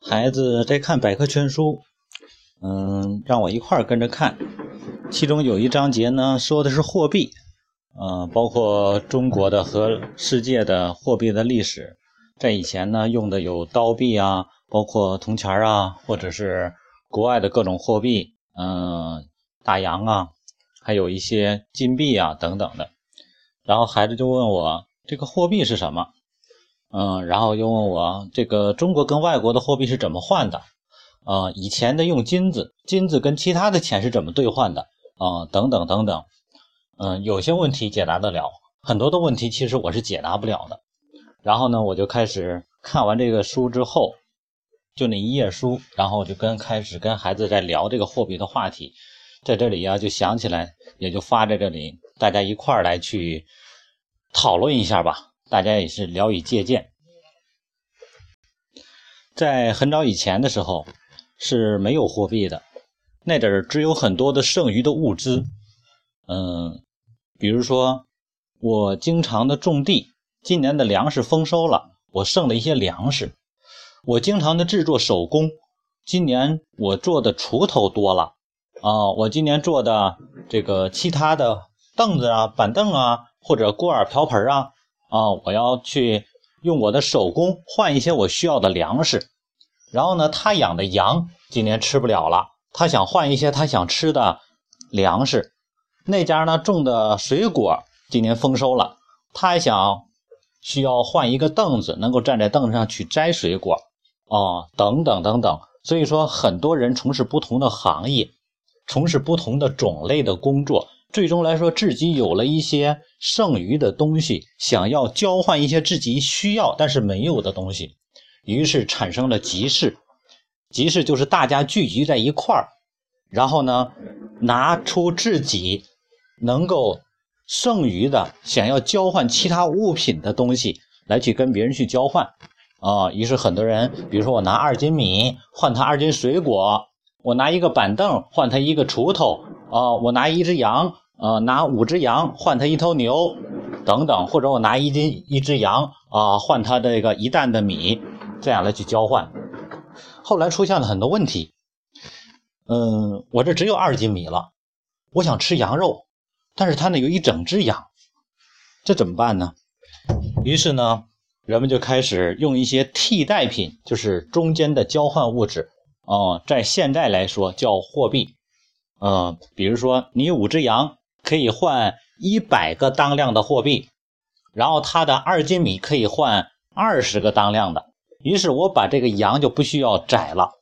孩子在看百科全书，嗯，让我一块儿跟着看。其中有一章节呢，说的是货币，呃，包括中国的和世界的货币的历史。在以前呢，用的有刀币啊，包括铜钱啊，或者是国外的各种货币，嗯，大洋啊，还有一些金币啊等等的。然后孩子就问我，这个货币是什么？嗯，然后又问我，这个中国跟外国的货币是怎么换的？啊，以前的用金子，金子跟其他的钱是怎么兑换的？啊，等等等等。嗯，有些问题解答得了，很多的问题其实我是解答不了的。然后呢，我就开始看完这个书之后，就那一页书，然后就跟开始跟孩子在聊这个货币的话题，在这里呀就想起来，也就发在这里，大家一块儿来去讨论一下吧。大家也是聊以借鉴。在很早以前的时候是没有货币的，那阵儿只有很多的剩余的物资，嗯，比如说我经常的种地。今年的粮食丰收了，我剩了一些粮食。我经常的制作手工，今年我做的锄头多了啊。我今年做的这个其他的凳子啊、板凳啊，或者锅碗瓢盆啊啊，我要去用我的手工换一些我需要的粮食。然后呢，他养的羊今年吃不了了，他想换一些他想吃的粮食。那家呢种的水果今年丰收了，他还想。需要换一个凳子，能够站在凳子上去摘水果，哦，等等等等。所以说，很多人从事不同的行业，从事不同的种类的工作，最终来说，自己有了一些剩余的东西，想要交换一些自己需要但是没有的东西，于是产生了集市。集市就是大家聚集在一块儿，然后呢，拿出自己能够。剩余的想要交换其他物品的东西来去跟别人去交换，啊，于是很多人，比如说我拿二斤米换他二斤水果，我拿一个板凳换他一个锄头，啊，我拿一只羊，呃，拿五只羊换他一头牛，等等，或者我拿一斤一只羊，啊，换他这个一担的米，这样来去交换。后来出现了很多问题，嗯，我这只有二斤米了，我想吃羊肉。但是他那有一整只羊，这怎么办呢？于是呢，人们就开始用一些替代品，就是中间的交换物质啊，在现在来说叫货币，嗯，比如说你五只羊可以换一百个当量的货币，然后它的二斤米可以换二十个当量的，于是我把这个羊就不需要宰了，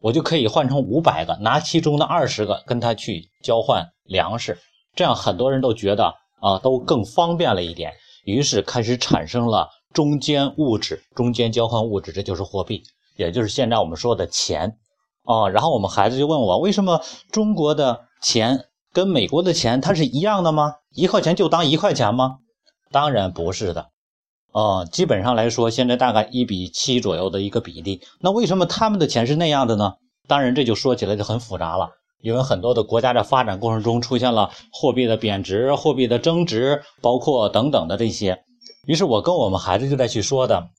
我就可以换成五百个，拿其中的二十个跟他去交换粮食。这样很多人都觉得啊，都更方便了一点，于是开始产生了中间物质，中间交换物质，这就是货币，也就是现在我们说的钱哦。然后我们孩子就问我，为什么中国的钱跟美国的钱它是一样的吗？一块钱就当一块钱吗？当然不是的，哦，基本上来说，现在大概一比七左右的一个比例。那为什么他们的钱是那样的呢？当然，这就说起来就很复杂了。因为很多的国家在发展过程中出现了货币的贬值、货币的增值，包括等等的这些。于是我跟我们孩子就在去说的，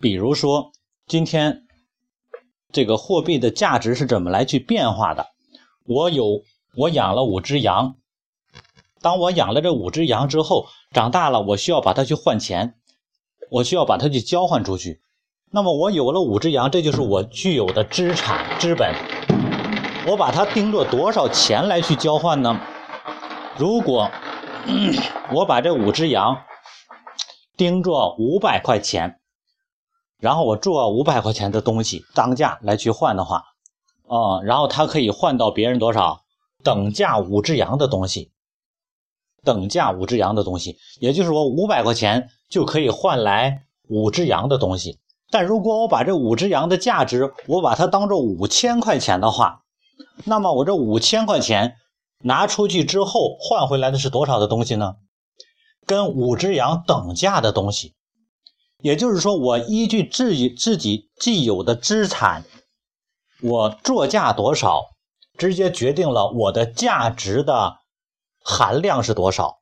比如说今天这个货币的价值是怎么来去变化的？我有我养了五只羊，当我养了这五只羊之后，长大了，我需要把它去换钱，我需要把它去交换出去。那么我有了五只羊，这就是我具有的资产资本。我把它盯着多少钱来去交换呢？如果 我把这五只羊盯着五百块钱，然后我做五百块钱的东西当价来去换的话，啊，然后它可以换到别人多少等价五只羊的东西，等价五只羊的东西，也就是说五百块钱就可以换来五只羊的东西。但如果我把这五只羊的价值，我把它当做五千块钱的话，那么我这五千块钱拿出去之后换回来的是多少的东西呢？跟五只羊等价的东西，也就是说，我依据自己自己既有的资产，我作价多少，直接决定了我的价值的含量是多少。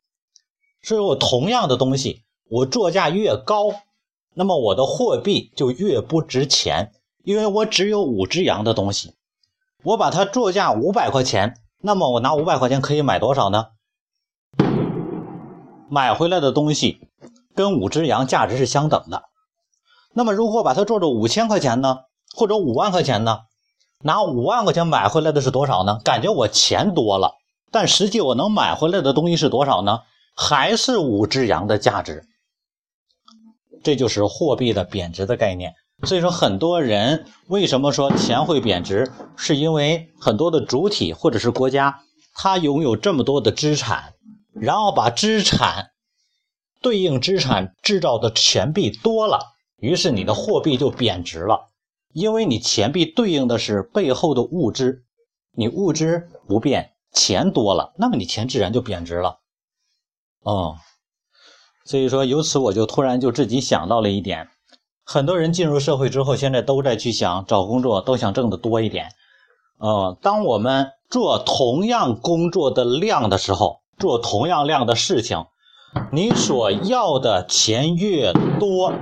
所以我同样的东西，我作价越高，那么我的货币就越不值钱，因为我只有五只羊的东西，我把它作价五百块钱，那么我拿五百块钱可以买多少呢？买回来的东西跟五只羊价值是相等的。那么如果把它做成五千块钱呢，或者五万块钱呢？拿五万块钱买回来的是多少呢？感觉我钱多了，但实际我能买回来的东西是多少呢？还是五只羊的价值。这就是货币的贬值的概念。所以说，很多人为什么说钱会贬值，是因为很多的主体或者是国家，它拥有这么多的资产，然后把资产对应资产制造的钱币多了，于是你的货币就贬值了。因为你钱币对应的是背后的物质，你物质不变，钱多了，那么你钱自然就贬值了。哦，所以说由此我就突然就自己想到了一点，很多人进入社会之后，现在都在去想找工作，都想挣得多一点。呃，当我们做同样工作的量的时候，做同样量的事情，你所要的钱越多。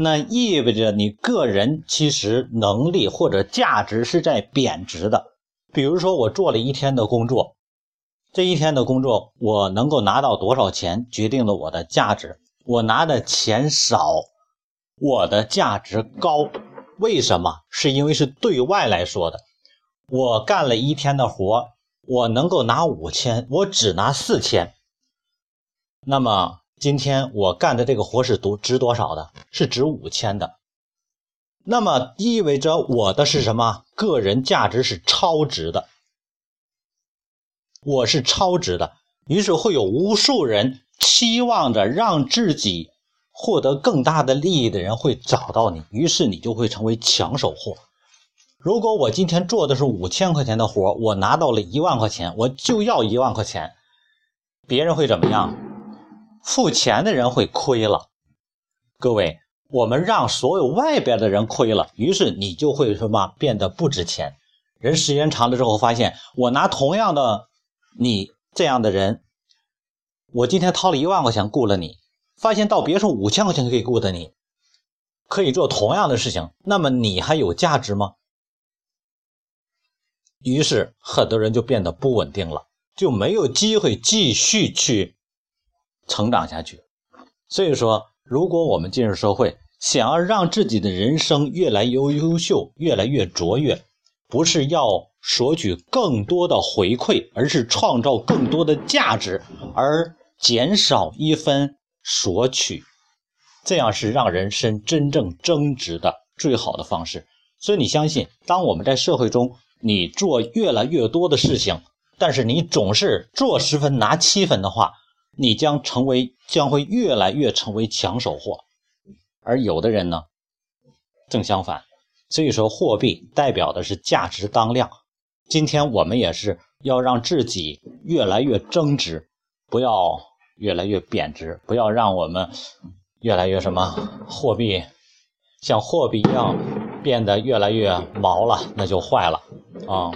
那意味着你个人其实能力或者价值是在贬值的。比如说，我做了一天的工作，这一天的工作我能够拿到多少钱，决定了我的价值。我拿的钱少，我的价值高。为什么？是因为是对外来说的。我干了一天的活，我能够拿五千，我只拿四千。那么。今天我干的这个活是多值多少的？是值五千的。那么意味着我的是什么？个人价值是超值的。我是超值的，于是会有无数人期望着让自己获得更大的利益的人会找到你，于是你就会成为抢手货。如果我今天做的是五千块钱的活，我拿到了一万块钱，我就要一万块钱，别人会怎么样？付钱的人会亏了，各位，我们让所有外边的人亏了，于是你就会什么变得不值钱。人时间长了之后，发现我拿同样的你这样的人，我今天掏了一万块钱雇了你，发现到别处五千块钱可以雇的你，可以做同样的事情，那么你还有价值吗？于是很多人就变得不稳定了，就没有机会继续去。成长下去，所以说，如果我们进入社会，想要让自己的人生越来越优秀、越来越卓越，不是要索取更多的回馈，而是创造更多的价值，而减少一分索取，这样是让人生真正增值的最好的方式。所以，你相信，当我们在社会中，你做越来越多的事情，但是你总是做十分拿七分的话。你将成为，将会越来越成为抢手货，而有的人呢，正相反。所以说，货币代表的是价值当量。今天我们也是要让自己越来越增值，不要越来越贬值，不要让我们越来越什么货币像货币一样变得越来越毛了，那就坏了啊。